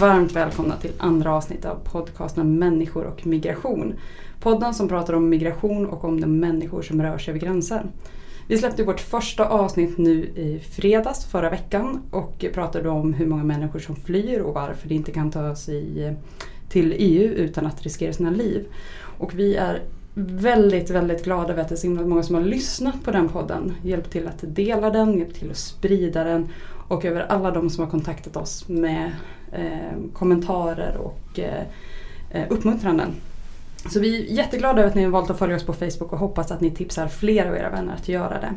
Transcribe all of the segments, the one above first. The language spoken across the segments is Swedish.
varmt välkomna till andra avsnitt av podcasten Människor och migration. Podden som pratar om migration och om de människor som rör sig över gränser. Vi släppte vårt första avsnitt nu i fredags förra veckan och pratade om hur många människor som flyr och varför de inte kan ta sig till EU utan att riskera sina liv. Och vi är väldigt, väldigt glada över att det är så himla många som har lyssnat på den podden. Hjälpt till att dela den, hjälpt till att sprida den och över alla de som har kontaktat oss med eh, kommentarer och eh, eh, uppmuntranden. Så vi är jätteglada över att ni har valt att följa oss på Facebook och hoppas att ni tipsar fler av era vänner att göra det.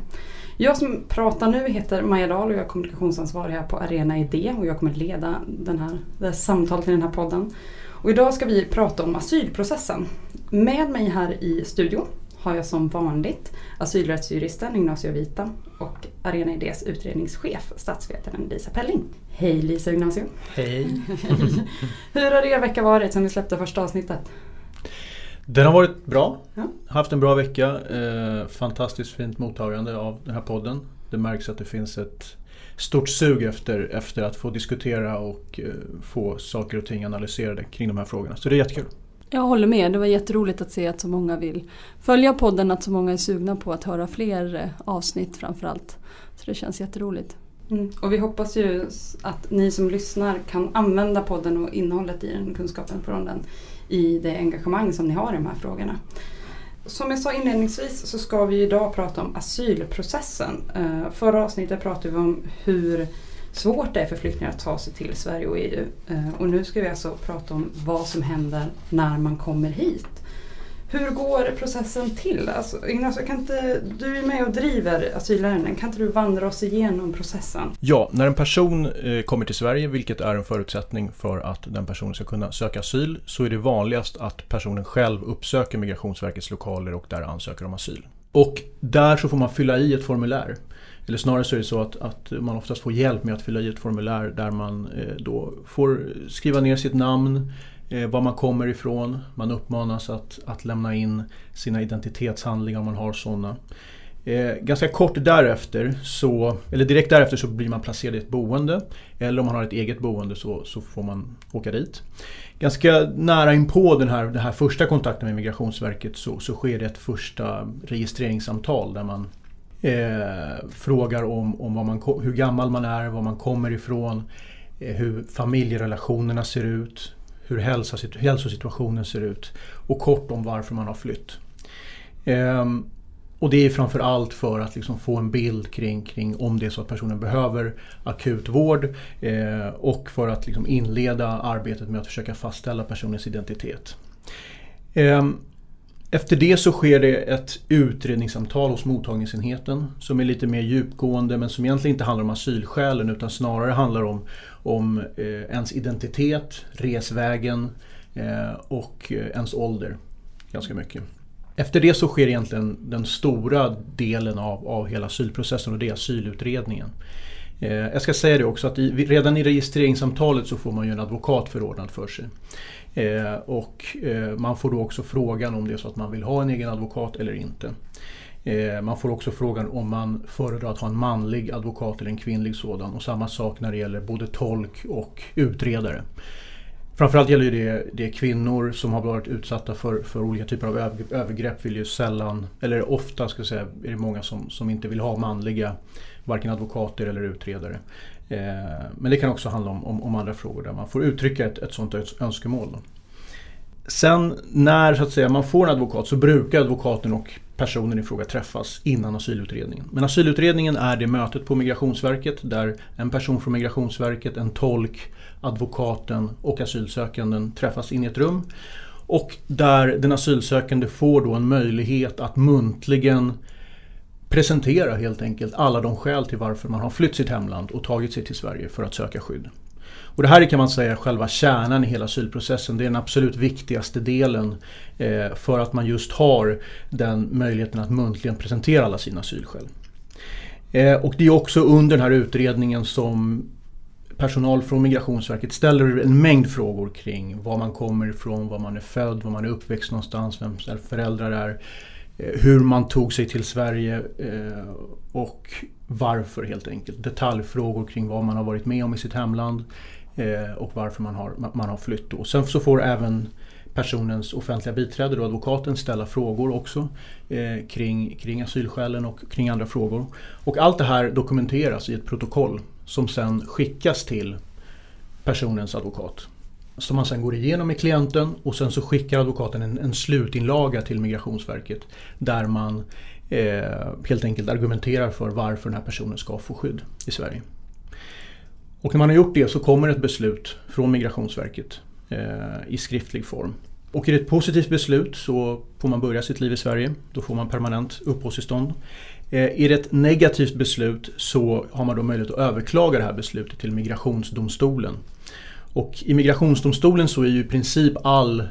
Jag som pratar nu heter Maja Dahl och jag är kommunikationsansvarig här på Arena Idé och jag kommer leda den här, det här samtalet i den här podden. Och idag ska vi prata om asylprocessen. Med mig här i studion har jag som vanligt asylrättsjuristen Ignacio Vita och Arena Idés utredningschef, statsvetaren Lisa Pelling. Hej Lisa Ignacio! Hej! Hur har er vecka varit sen vi släppte första avsnittet? Den har varit bra. Ja. Haft en bra vecka. Eh, fantastiskt fint mottagande av den här podden. Det märks att det finns ett stort sug efter, efter att få diskutera och eh, få saker och ting analyserade kring de här frågorna. Så det är jättekul. Jag håller med, det var jätteroligt att se att så många vill följa podden, att så många är sugna på att höra fler eh, avsnitt framförallt. Så det känns jätteroligt. Mm. Och vi hoppas ju att ni som lyssnar kan använda podden och innehållet i den, kunskapen från den i det engagemang som ni har i de här frågorna. Som jag sa inledningsvis så ska vi idag prata om asylprocessen. Eh, förra avsnittet pratade vi om hur svårt det är för flyktingar att ta sig till Sverige och EU. Eh, och nu ska vi alltså prata om vad som händer när man kommer hit. Hur går processen till? Alltså, Ignacio, kan inte, du är med och driver asylärenden. Kan inte du vandra oss igenom processen? Ja, när en person eh, kommer till Sverige, vilket är en förutsättning för att den personen ska kunna söka asyl, så är det vanligast att personen själv uppsöker Migrationsverkets lokaler och där ansöker om asyl. Och där så får man fylla i ett formulär. Eller snarare så är det så att, att man oftast får hjälp med att fylla i ett formulär där man eh, då får skriva ner sitt namn, eh, var man kommer ifrån. Man uppmanas att, att lämna in sina identitetshandlingar om man har sådana. Eh, ganska kort därefter, så, eller direkt därefter så blir man placerad i ett boende. Eller om man har ett eget boende så, så får man åka dit. Ganska nära inpå den här, den här första kontakten med Migrationsverket så, så sker det ett första registreringssamtal där man eh, frågar om, om vad man, hur gammal man är, var man kommer ifrån, eh, hur familjerelationerna ser ut, hur hälsosituationen ser ut och kort om varför man har flytt. Eh, och det är framförallt för att liksom få en bild kring, kring om det är så att personen behöver akut vård eh, och för att liksom inleda arbetet med att försöka fastställa personens identitet. Eh, efter det så sker det ett utredningssamtal hos mottagningsenheten som är lite mer djupgående men som egentligen inte handlar om asylskälen utan snarare handlar om, om eh, ens identitet, resvägen eh, och eh, ens ålder. Ganska mycket. Efter det så sker egentligen den stora delen av, av hela asylprocessen och det är asylutredningen. Jag ska säga det också att i, redan i registreringssamtalet så får man ju en advokat förordnad för sig. Eh, och eh, man får då också frågan om det är så att man vill ha en egen advokat eller inte. Eh, man får också frågan om man föredrar att ha en manlig advokat eller en kvinnlig sådan. Och samma sak när det gäller både tolk och utredare. Framförallt gäller det, det kvinnor som har varit utsatta för, för olika typer av övergrepp vill ju sällan, eller ofta ska jag säga, är det många som, som inte vill ha manliga varken advokater eller utredare. Eh, men det kan också handla om, om, om, andra frågor där man får uttrycka ett, ett sådant önskemål. Sen när så att säga, man får en advokat så brukar advokaten och personen i fråga träffas innan asylutredningen. Men asylutredningen är det mötet på Migrationsverket där en person från Migrationsverket, en tolk, advokaten och asylsökanden träffas in i ett rum. Och där den asylsökande får då en möjlighet att muntligen presentera helt enkelt alla de skäl till varför man har flytt sitt hemland och tagit sig till Sverige för att söka skydd. Och det här kan man säga är själva kärnan i hela asylprocessen. Det är den absolut viktigaste delen eh, för att man just har den möjligheten att muntligen presentera alla sina asylskäl. Eh, och det är också under den här utredningen som personal från Migrationsverket ställer en mängd frågor kring var man kommer ifrån, var man är född, var man är uppväxt någonstans, vem föräldrar är, Eh, hur man tog sig till Sverige eh, och varför helt enkelt. Detaljfrågor kring vad man har varit med om i sitt hemland. Eh, och varför man har, man har flytt. Då. Sen så får även personens offentliga biträde, då advokaten, ställa frågor också eh, kring, kring asylskälen och kring andra frågor. Och allt det här dokumenteras i ett protokoll som sen skickas till personens advokat. Som man sen går igenom med klienten och sen så skickar advokaten en, en slutinlaga till Migrationsverket där man eh, helt enkelt argumenterar för varför den här personen ska få skydd i Sverige. Och när man har gjort det så kommer ett beslut från Migrationsverket eh, i skriftlig form. Och är det ett positivt beslut så får man börja sitt liv i Sverige. Då får man permanent uppehållstillstånd. Eh, är det ett negativt beslut så har man då möjlighet att överklaga det här beslutet till Migrationsdomstolen. Och i Migrationsdomstolen så är ju i princip all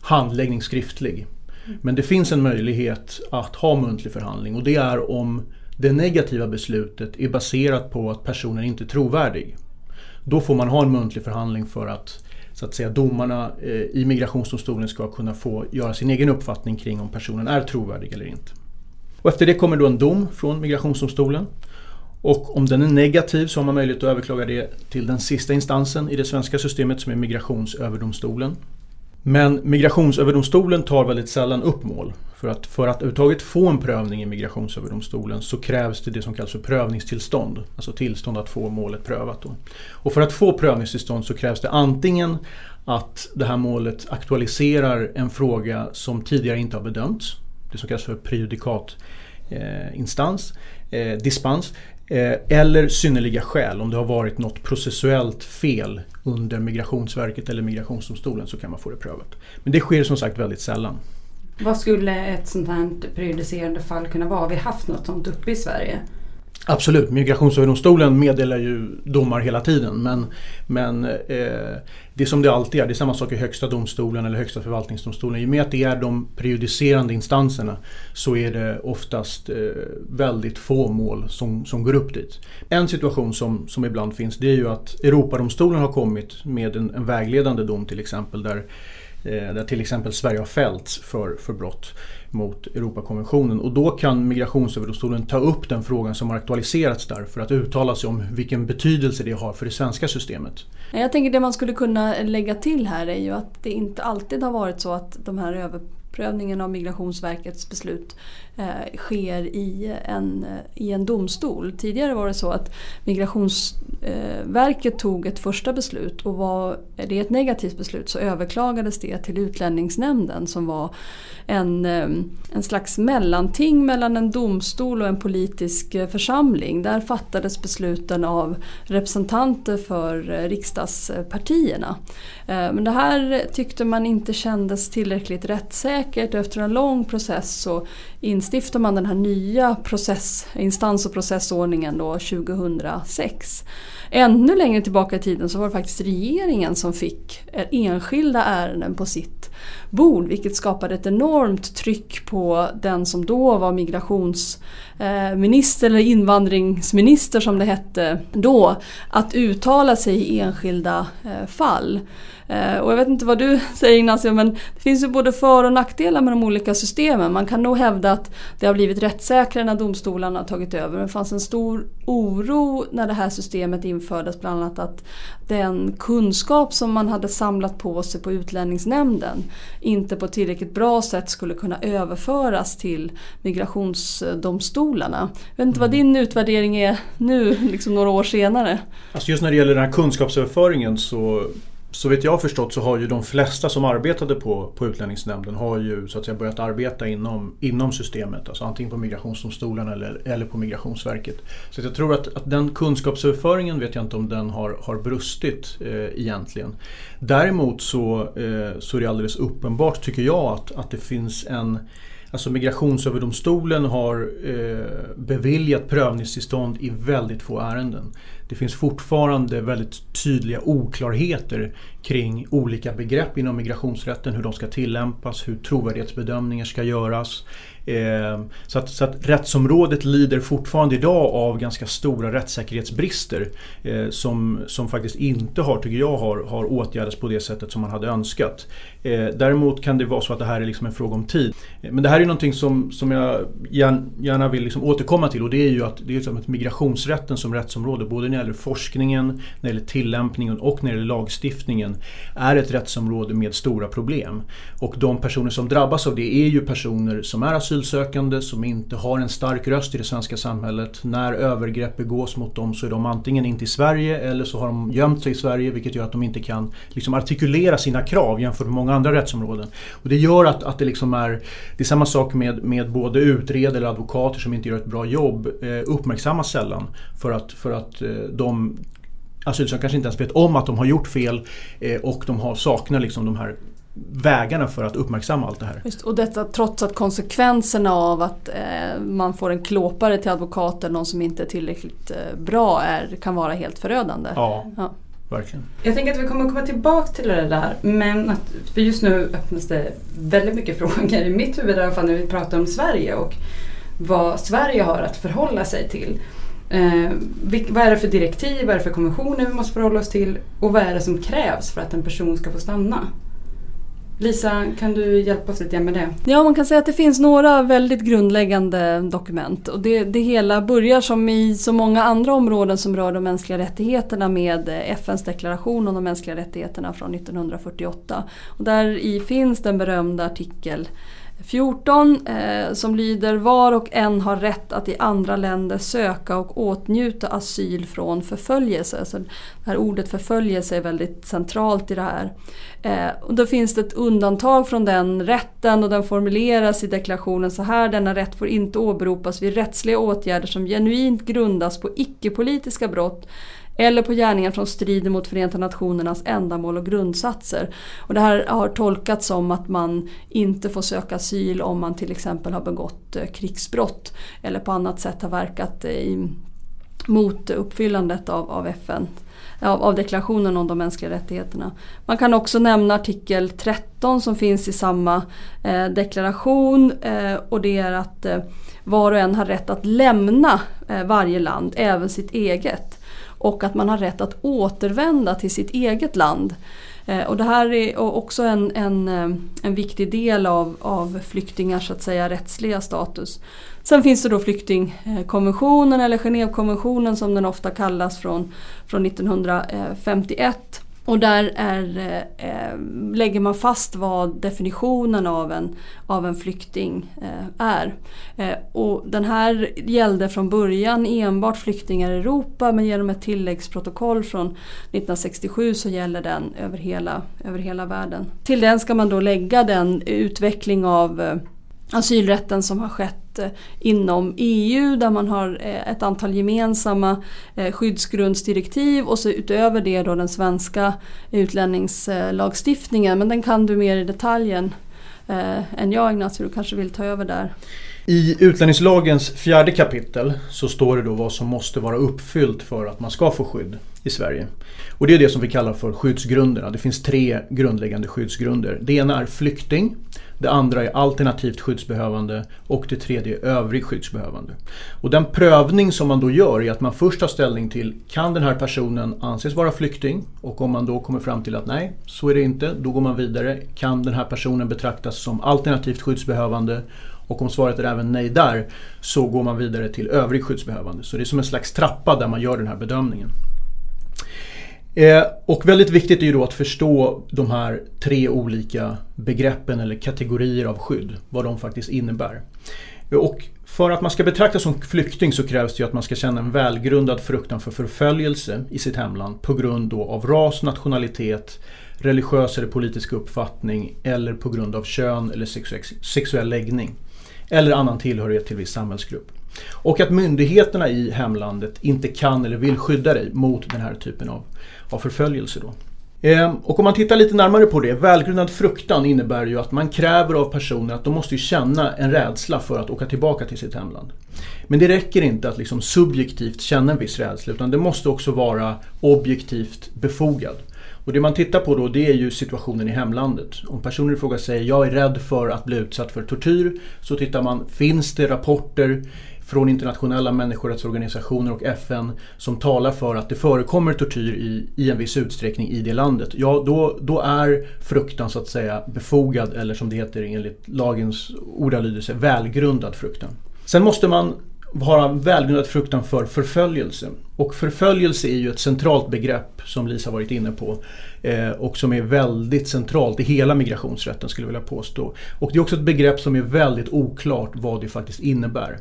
handläggning skriftlig. Men det finns en möjlighet att ha muntlig förhandling och det är om det negativa beslutet är baserat på att personen inte är trovärdig. Då får man ha en muntlig förhandling för att så att säga domarna eh, i migrationsdomstolen ska kunna få göra sin egen uppfattning kring om personen är trovärdig eller inte. Och efter det kommer då en dom från migrationsdomstolen. Och om den är negativ så har man möjlighet att överklaga det till den sista instansen i det svenska systemet som är Migrationsöverdomstolen. Men Migrationsöverdomstolen tar väldigt sällan upp mål. För att för att överhuvudtaget få en prövning i Migrationsöverdomstolen så krävs det det som kallas för prövningstillstånd. Alltså tillstånd att få målet prövat. Då. Och för att få prövningstillstånd så krävs det antingen att det här målet aktualiserar en fråga som tidigare inte har bedömts. Det som kallas för prejudikatinstans, eh, dispens. Eh, eller synnerliga skäl, om det har varit något processuellt fel under Migrationsverket eller Migrationsdomstolen så kan man få det prövat. Men det sker som sagt väldigt sällan. Vad skulle ett sånt här prejudicerande fall kunna vara? Har vi haft något sånt uppe i Sverige? Absolut, Migrationsöverdomstolen meddelar ju domar hela tiden men, men eh, det är som det alltid är, det är samma sak i Högsta domstolen eller Högsta förvaltningsdomstolen. I och med att det är de prejudicerande instanserna så är det oftast eh, väldigt få mål som, som går upp dit. En situation som, som ibland finns det är ju att Europadomstolen har kommit med en, en vägledande dom till exempel där Eh, där till exempel Sverige har fällts för, för brott mot Europakonventionen. Och då kan Migrationsöverdomstolen ta upp den frågan som har aktualiserats där för att uttala sig om vilken betydelse det har för det svenska systemet. Jag tänker det man skulle kunna lägga till här är ju att det inte alltid har varit så att de här prövningen av Migrationsverkets beslut eh, sker i en, eh, i en domstol. Tidigare var det så att Migrationsverket eh, tog ett första beslut och var det ett negativt beslut så överklagades det till Utlänningsnämnden som var en, eh, en slags mellanting mellan en domstol och en politisk församling. Där fattades besluten av representanter för eh, riksdagspartierna. Men det här tyckte man inte kändes tillräckligt rättssäkert. Efter en lång process så instiftar man den här nya process, instans och processordningen då 2006. Ännu längre tillbaka i tiden så var det faktiskt regeringen som fick enskilda ärenden på sitt bord vilket skapade ett enormt tryck på den som då var migrationsminister eh, eller invandringsminister som det hette då att uttala sig i enskilda eh, fall. Eh, och jag vet inte vad du säger Ignacio men det finns ju både för och nackdelar med de olika systemen. Man kan nog hävda att det har blivit rättssäkrare när domstolarna har tagit över. Men det fanns en stor oro när det här systemet infördes bland annat att den kunskap som man hade samlat på sig på Utlänningsnämnden inte på ett tillräckligt bra sätt skulle kunna överföras till migrationsdomstolarna. Jag vet inte vad din utvärdering är nu, liksom några år senare? Alltså just när det gäller den här kunskapsöverföringen så så vet jag förstått så har ju de flesta som arbetade på, på Utlänningsnämnden har ju så att säga börjat arbeta inom, inom systemet. Alltså antingen på Migrationsdomstolen eller, eller på Migrationsverket. Så jag tror att, att den kunskapsöverföringen vet jag inte om den har, har brustit eh, egentligen. Däremot så, eh, så är det alldeles uppenbart tycker jag att, att det finns en Alltså Migrationsöverdomstolen har eh, beviljat prövningstillstånd i väldigt få ärenden. Det finns fortfarande väldigt tydliga oklarheter kring olika begrepp inom migrationsrätten, hur de ska tillämpas, hur trovärdighetsbedömningar ska göras. Eh, så, att, så att rättsområdet lider fortfarande idag av ganska stora rättssäkerhetsbrister eh, som, som faktiskt inte har, tycker jag, har, har åtgärdats på det sättet som man hade önskat. Eh, däremot kan det vara så att det här är liksom en fråga om tid. Eh, men det här är någonting som, som jag gärna vill liksom återkomma till och det är ju att det är som migrationsrätten som rättsområde, både när det gäller forskningen, när det gäller tillämpningen och när det gäller lagstiftningen, är ett rättsområde med stora problem. Och de personer som drabbas av det är ju personer som är asylsökande, som inte har en stark röst i det svenska samhället. När övergrepp begås mot dem så är de antingen inte i Sverige eller så har de gömt sig i Sverige vilket gör att de inte kan liksom artikulera sina krav jämfört med många andra rättsområden. Och det gör att, att det liksom är, det är samma sak med, med både utredare eller advokater som inte gör ett bra jobb, eh, uppmärksammas sällan för att, för att eh, de asylsökande kanske inte ens vet om att de har gjort fel eh, och de har, saknar liksom de här vägarna för att uppmärksamma allt det här. Just, och detta trots att konsekvenserna av att eh, man får en klåpare till advokaten, någon som inte är tillräckligt eh, bra, är, kan vara helt förödande. Ja. ja. Verkligen. Jag tänker att vi kommer komma tillbaka till det där men att, för just nu öppnas det väldigt mycket frågor i mitt huvud i alla fall när vi pratar om Sverige och vad Sverige har att förhålla sig till. Eh, vad är det för direktiv, vad är det för konventioner vi måste förhålla oss till och vad är det som krävs för att en person ska få stanna? Lisa, kan du hjälpa oss lite med det? Ja, man kan säga att det finns några väldigt grundläggande dokument. Och det, det hela börjar som i så många andra områden som rör de mänskliga rättigheterna med eh, FNs deklaration om de mänskliga rättigheterna från 1948. Och där i finns den berömda artikel 14 eh, som lyder var och en har rätt att i andra länder söka och åtnjuta asyl från förföljelse. Så det här ordet förföljelse är väldigt centralt i det här. Eh, och då finns det ett undantag från den rätten och den formuleras i deklarationen så här. Denna rätt får inte åberopas vid rättsliga åtgärder som genuint grundas på icke-politiska brott eller på gärningar som strider mot Förenta Nationernas ändamål och grundsatser. Och det här har tolkats som att man inte får söka asyl om man till exempel har begått eh, krigsbrott eller på annat sätt har verkat eh, i, mot uppfyllandet av, av FN av, av deklarationen om de mänskliga rättigheterna. Man kan också nämna artikel 13 som finns i samma eh, deklaration eh, och det är att eh, var och en har rätt att lämna eh, varje land, även sitt eget och att man har rätt att återvända till sitt eget land. Eh, och det här är också en, en, eh, en viktig del av, av flyktingars så att säga, rättsliga status. Sen finns det då flyktingkonventionen eller Genèvekonventionen som den ofta kallas från, från 1951 och där är, eh, lägger man fast vad definitionen av en, av en flykting eh, är. Eh, och den här gällde från början enbart flyktingar i Europa men genom ett tilläggsprotokoll från 1967 så gäller den över hela, över hela världen. Till den ska man då lägga den utveckling av eh, asylrätten som har skett eh, inom EU där man har eh, ett antal gemensamma eh, skyddsgrundsdirektiv och så utöver det då den svenska utlänningslagstiftningen. Men den kan du mer i detaljen än jag Ignacio, du kanske vill ta över där. I utlänningslagens fjärde kapitel så står det då vad som måste vara uppfyllt för att man ska få skydd i Sverige. Och det är det som vi kallar för skyddsgrunderna. Det finns tre grundläggande skyddsgrunder. Det ena är flykting. Det andra är alternativt skyddsbehövande och det tredje är övrig skyddsbehövande. Och den prövning som man då gör är att man först tar ställning till kan den här personen anses vara flykting? Och om man då kommer fram till att nej, så är det inte, då går man vidare. Kan den här personen betraktas som alternativt skyddsbehövande? Och om svaret är även nej där så går man vidare till övrig skyddsbehövande. Så det är som en slags trappa där man gör den här bedömningen. Eh, och väldigt viktigt är ju då att förstå de här tre olika begreppen eller kategorier av skydd, vad de faktiskt innebär. Och för att man ska betraktas som flykting så krävs det ju att man ska känna en välgrundad fruktan för förföljelse i sitt hemland på grund av ras, nationalitet, religiös eller politisk uppfattning eller på grund av kön eller sexuell läggning. Eller annan tillhörighet till viss samhällsgrupp. Och att myndigheterna i hemlandet inte kan eller vill skydda dig mot den här typen av, av förföljelse. Då. Ehm, och om man tittar lite närmare på det, välgrundad fruktan innebär ju att man kräver av personer att de måste känna en rädsla för att åka tillbaka till sitt hemland. Men det räcker inte att liksom subjektivt känna en viss rädsla utan det måste också vara objektivt befogad. Och det man tittar på då det är ju situationen i hemlandet. Om personen i fråga säger jag är rädd för att bli utsatt för tortyr så tittar man, finns det rapporter från internationella människorättsorganisationer och FN som talar för att det förekommer tortyr i, i en viss utsträckning i det landet. Ja, då, då är fruktan så att säga befogad eller som det heter enligt lagens ordalydelse välgrundad fruktan. Sen måste man har han välgrundad fruktan för förföljelse. Och förföljelse är ju ett centralt begrepp som Lisa varit inne på eh, och som är väldigt centralt i hela migrationsrätten skulle jag vilja påstå. Och det är också ett begrepp som är väldigt oklart vad det faktiskt innebär.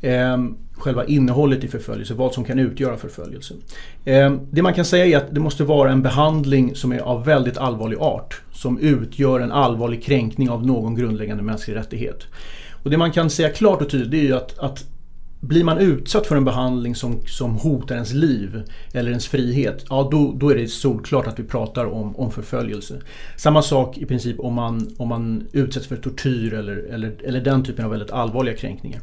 Eh, själva innehållet i förföljelse, vad som kan utgöra förföljelse. Eh, det man kan säga är att det måste vara en behandling som är av väldigt allvarlig art. Som utgör en allvarlig kränkning av någon grundläggande mänsklig rättighet. Och det man kan säga klart och tydligt är ju att, att blir man utsatt för en behandling som, som hotar ens liv eller ens frihet, ja då, då är det solklart att vi pratar om, om förföljelse. Samma sak i princip om man, om man utsätts för tortyr eller, eller, eller den typen av väldigt allvarliga kränkningar.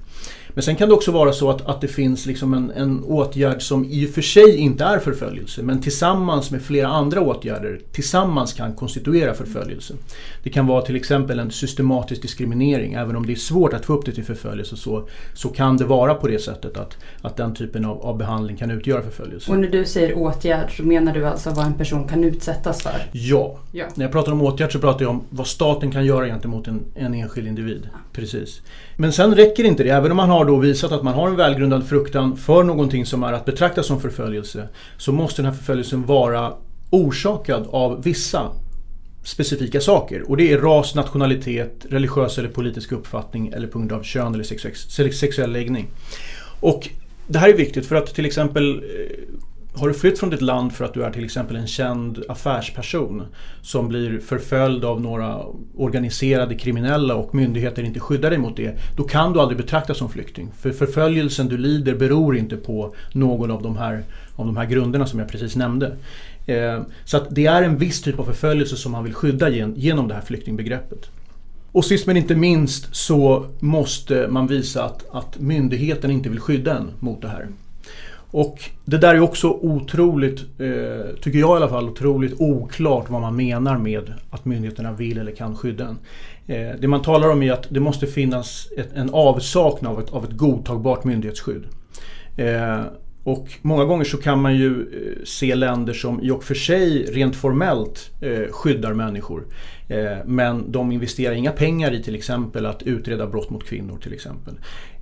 Men sen kan det också vara så att, att det finns liksom en, en åtgärd som i och för sig inte är förföljelse men tillsammans med flera andra åtgärder tillsammans kan konstituera förföljelse. Det kan vara till exempel en systematisk diskriminering. Även om det är svårt att få upp det till förföljelse så, så kan det vara på det sättet att, att den typen av, av behandling kan utgöra förföljelse. Och när du säger åtgärd så menar du alltså vad en person kan utsättas för? Ja. ja. När jag pratar om åtgärd så pratar jag om vad staten kan göra gentemot en, en enskild individ. Ja. Precis. Men sen räcker inte det. Även om man har då visat att man har en välgrundad fruktan för någonting som är att betrakta som förföljelse så måste den här förföljelsen vara orsakad av vissa specifika saker. Och det är ras, nationalitet, religiös eller politisk uppfattning eller på grund av kön eller sexuell läggning. Och det här är viktigt för att till exempel eh, har du flytt från ditt land för att du är till exempel en känd affärsperson som blir förföljd av några organiserade kriminella och myndigheter inte skyddar dig mot det, då kan du aldrig betraktas som flykting. För förföljelsen du lider beror inte på någon av de här, av de här grunderna som jag precis nämnde. Eh, så att det är en viss typ av förföljelse som man vill skydda genom det här flyktingbegreppet. Och sist men inte minst så måste man visa att, att myndigheten inte vill skydda en mot det här. Och det där är också otroligt, eh, tycker jag i alla fall, otroligt oklart vad man menar med att myndigheterna vill eller kan skydda en. Eh, det man talar om är att det måste finnas ett, en avsaknad av ett, av ett godtagbart myndighetsskydd. Eh, och många gånger så kan man ju eh, se länder som i och för sig rent formellt eh, skyddar människor. Eh, men de investerar inga pengar i till exempel att utreda brott mot kvinnor till exempel.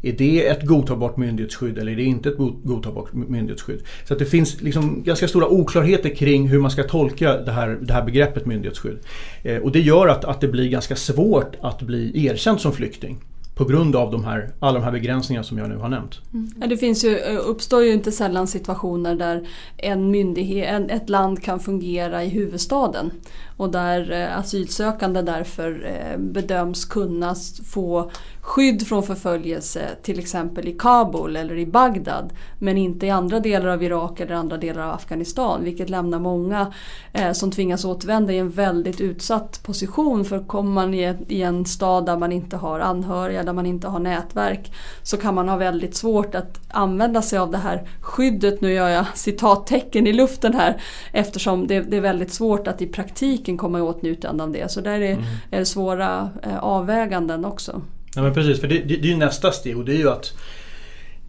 Är det ett godtagbart myndighetsskydd eller är det inte ett godtagbart myndighetsskydd? Så att det finns liksom ganska stora oklarheter kring hur man ska tolka det här, det här begreppet myndighetsskydd. Eh, och det gör att, att det blir ganska svårt att bli erkänd som flykting på grund av de här, alla de här begränsningarna som jag nu har nämnt. Mm. Det finns ju, eh, uppstår ju inte sällan situationer där en myndighet, ett land kan fungera i huvudstaden och där eh, asylsökande därför eh, bedöms kunna få skydd från förföljelse till exempel i Kabul eller i Bagdad men inte i andra delar av Irak eller andra delar av Afghanistan vilket lämnar många som tvingas återvända i en väldigt utsatt position för kommer man i en stad där man inte har anhöriga, där man inte har nätverk så kan man ha väldigt svårt att använda sig av det här skyddet, nu gör jag citattecken i luften här eftersom det, det är väldigt svårt att i praktiken komma i åtnjutande av det så där är, mm. är det svåra eh, avväganden också. Ja, men precis, för det, det, det är ju nästa steg och det är ju att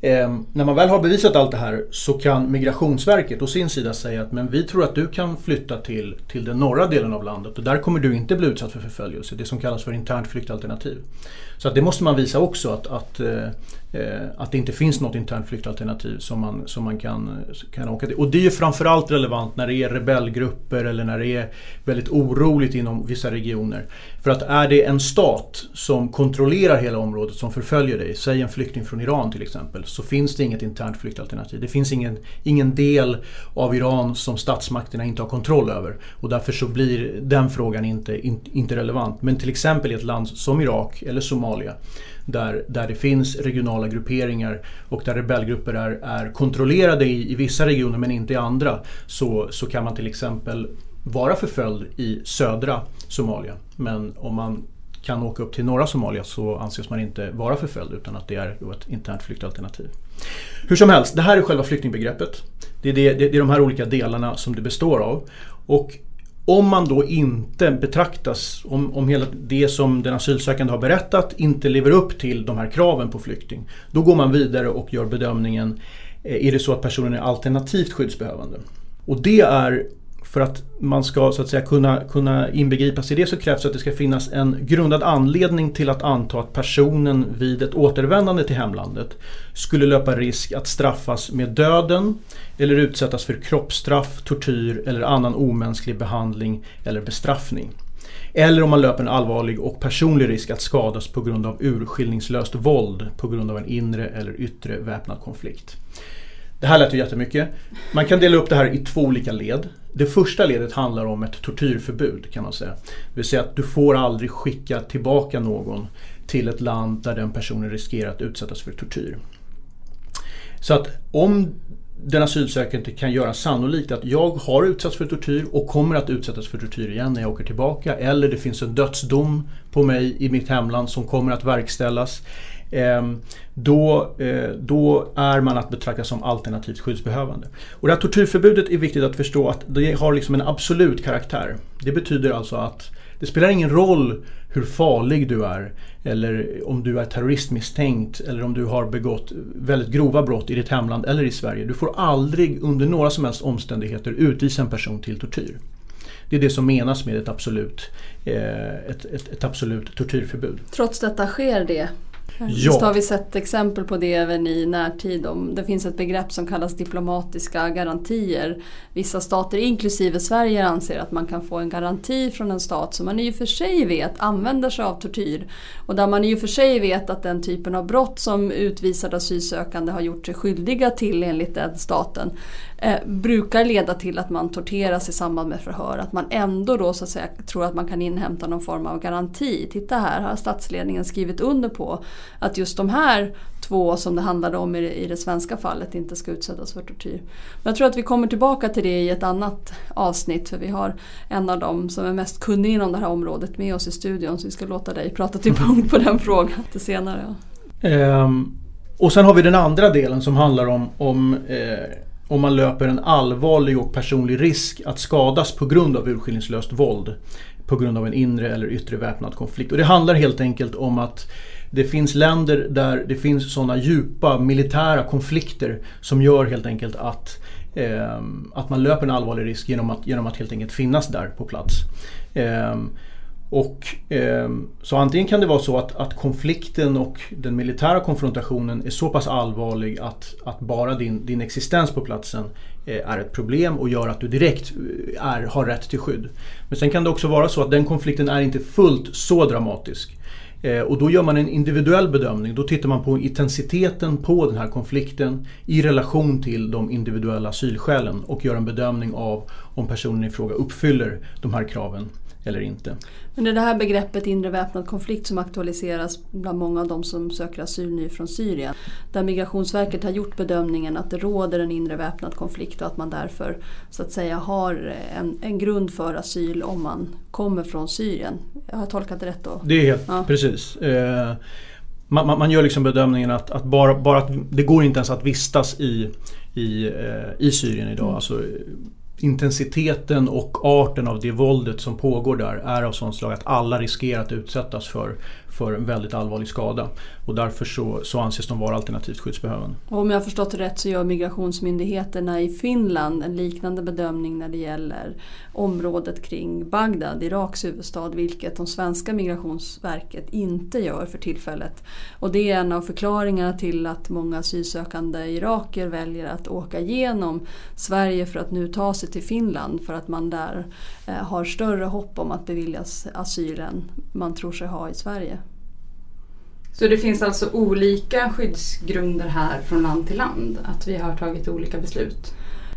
eh, när man väl har bevisat allt det här så kan Migrationsverket å sin sida säga att men vi tror att du kan flytta till, till den norra delen av landet och där kommer du inte bli utsatt för förföljelse. Det som kallas för internt flyktalternativ. Så att det måste man visa också att, att eh, eh att det inte finns något internt flyktalternativ som man, som man kan, kan åka till. Och det är ju framförallt relevant när det är rebellgrupper eller när det är väldigt oroligt inom vissa regioner. För att är det en stat som kontrollerar hela området som förföljer dig, säg en flykting från Iran till exempel, så finns det inget internt flyktalternativ. Det finns ingen, ingen del av Iran som statsmakterna inte har kontroll över. Och därför så blir den frågan inte, in, inte relevant. Men till exempel i ett land som Irak eller Somalia där, där det finns regionala grupperingar och där rebellgrupper är, är kontrollerade i, i vissa regioner men inte i andra så, så kan man till exempel vara förföljd i södra Somalia. Men om man kan åka upp till norra Somalia så anses man inte vara förföljd utan att det är ett internt flyktalternativ. Hur som helst, det här är själva flyktingbegreppet. Det är, det, det är de här olika delarna som det består av. Och om man då inte betraktas, om, om hela det som den asylsökande har berättat inte lever upp till de här kraven på flykting, då går man vidare och gör bedömningen, eh, är det så att personen är alternativt skyddsbehövande? Och det är för att man ska så att säga kunna, kunna inbegripas i det så krävs att det ska finnas en grundad anledning till att anta att personen vid ett återvändande till hemlandet skulle löpa risk att straffas med döden eller utsättas för kroppsstraff, tortyr eller annan omänsklig behandling eller bestraffning. Eller om man löper en allvarlig och personlig risk att skadas på grund av urskillningslöst våld på grund av en inre eller yttre väpnad konflikt. Det här lät ju jättemycket. Man kan dela upp det här i två olika led. Det första ledet handlar om ett tortyrförbud kan man säga. Det vill säga att du får aldrig skicka tillbaka någon till ett land där den personen riskerar att utsättas för tortyr. Så att om den asylsökande kan göra sannolikt att jag har utsatts för tortyr och kommer att utsättas för tortyr igen när jag åker tillbaka. Eller det finns en dödsdom på mig i mitt hemland som kommer att verkställas. Ehm, då, eh, då är man att betrakta som alternativt skyddsbehövande. Och det här tortyrförbudet är viktigt att förstå att det har liksom en absolut karaktär. Det betyder alltså att det spelar ingen roll hur farlig du är eller om du är terroristmisstänkt eller om du har begått väldigt grova brott i ditt hemland eller i Sverige. Du får aldrig under några som helst omständigheter utvisa en person till tortyr. Det är det som menas med ett absolut, eh, ett, ett, ett absolut tortyrförbud. Trots detta sker det Just har vi sett exempel på det även i närtid. Det finns ett begrepp som kallas diplomatiska garantier. Vissa stater, inklusive Sverige, anser att man kan få en garanti från en stat som man i och för sig vet använder sig av tortyr. Och där man i och för sig vet att den typen av brott som utvisade asylsökande har gjort sig skyldiga till enligt den staten eh, brukar leda till att man torteras i samband med förhör. Att man ändå då så att säga tror att man kan inhämta någon form av garanti. Titta här har statsledningen skrivit under på att just de här två som det handlade om i, i det svenska fallet inte ska utsättas för tortyr. Men jag tror att vi kommer tillbaka till det i ett annat avsnitt för vi har en av dem som är mest kunnig inom det här området med oss i studion så vi ska låta dig prata till punkt på den frågan lite senare. Um, och sen har vi den andra delen som handlar om, om eh, om man löper en allvarlig och personlig risk att skadas på grund av urskillningslöst våld på grund av en inre eller yttre väpnad konflikt. Och det handlar helt enkelt om att det finns länder där det finns sådana djupa militära konflikter som gör helt enkelt att, eh, att man löper en allvarlig risk genom att, genom att helt enkelt finnas där på plats. Eh, och, eh, så antingen kan det vara så att, att konflikten och den militära konfrontationen är så pass allvarlig att, att bara din, din existens på platsen eh, är ett problem och gör att du direkt eh, är, har rätt till skydd. Men sen kan det också vara så att den konflikten är inte fullt så dramatisk. Eh, och då gör man en individuell bedömning. Då tittar man på intensiteten på den här konflikten i relation till de individuella asylskälen och gör en bedömning av om personen i fråga uppfyller de här kraven eller inte. Men det är det här begreppet inre väpnad konflikt som aktualiseras bland många av de som söker asyl nu från Syrien. Där Migrationsverket har gjort bedömningen att det råder en inre väpnad konflikt och att man därför så att säga har en, en grund för asyl om man kommer från Syrien. Jag har tolkat det rätt då? Det är helt ja. precis. Eh, man, man, gör liksom bedömningen att, att bara, bara att det går inte ens att vistas i, i, eh, i Syrien idag. Mm. Alltså, intensiteten och arten av det våldet som pågår där är av sånt slag att alla riskerar att utsättas för för en väldigt allvarlig skada. Och därför så, så anses de vara alternativt skyddsbehövande. Och om jag har förstått det rätt så gör migrationsmyndigheterna i Finland en liknande bedömning när det gäller området kring Bagdad, Iraks huvudstad, vilket de svenska migrationsverket inte gör för tillfället. Och det är en av förklaringarna till att många asylsökande iraker väljer att åka igenom Sverige för att nu ta sig till Finland för att man där eh, har större hopp om att beviljas asyl än man tror sig ha i Sverige. Så det finns alltså olika skyddsgrunder här från land till land? Att vi har tagit olika beslut?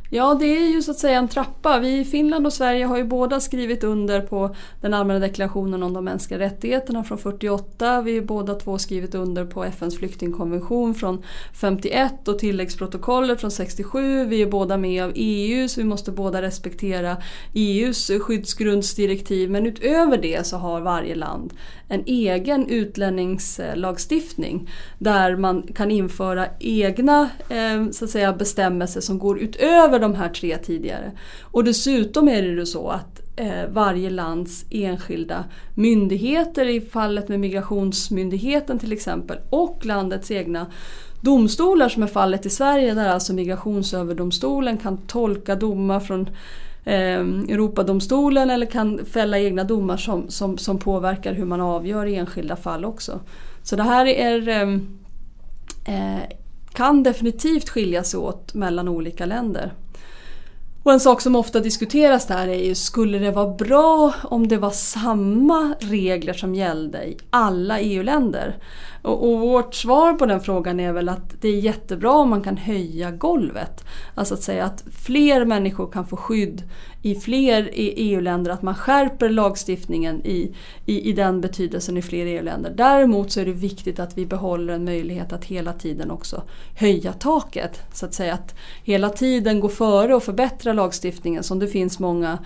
Ja, det är ju så att säga en trappa. Vi i Finland och Sverige har ju båda skrivit under på den allmänna deklarationen om de mänskliga rättigheterna från 48. Vi har båda två skrivit under på FNs flyktingkonvention från 51 och tilläggsprotokollet från 67. Vi är båda med av EU så vi måste båda respektera EUs skyddsgrundsdirektiv. Men utöver det så har varje land en egen utlänningslagstiftning där man kan införa egna eh, så att säga, bestämmelser som går utöver de här tre tidigare. Och dessutom är det ju så att eh, varje lands enskilda myndigheter i fallet med Migrationsmyndigheten till exempel och landets egna domstolar som är fallet i Sverige där alltså Migrationsöverdomstolen kan tolka domar från eh, Europadomstolen eller kan fälla egna domar som, som, som påverkar hur man avgör i enskilda fall också. Så det här är, ehm, eh, kan definitivt skilja sig åt mellan olika länder. Och en sak som ofta diskuteras där är ju, skulle det vara bra om det var samma regler som gällde i alla EU-länder? Och, och, vårt svar på den frågan är väl att det är jättebra om man kan höja golvet. Alltså att säga att fler människor kan få skydd i fler e- EU-länder, att man skärper lagstiftningen i, i, i den betydelsen i fler EU-länder. Däremot så är det viktigt att vi behåller en möjlighet att hela tiden också höja taket. Så att säga att hela tiden gå före och förbättra lagstiftningen som det finns många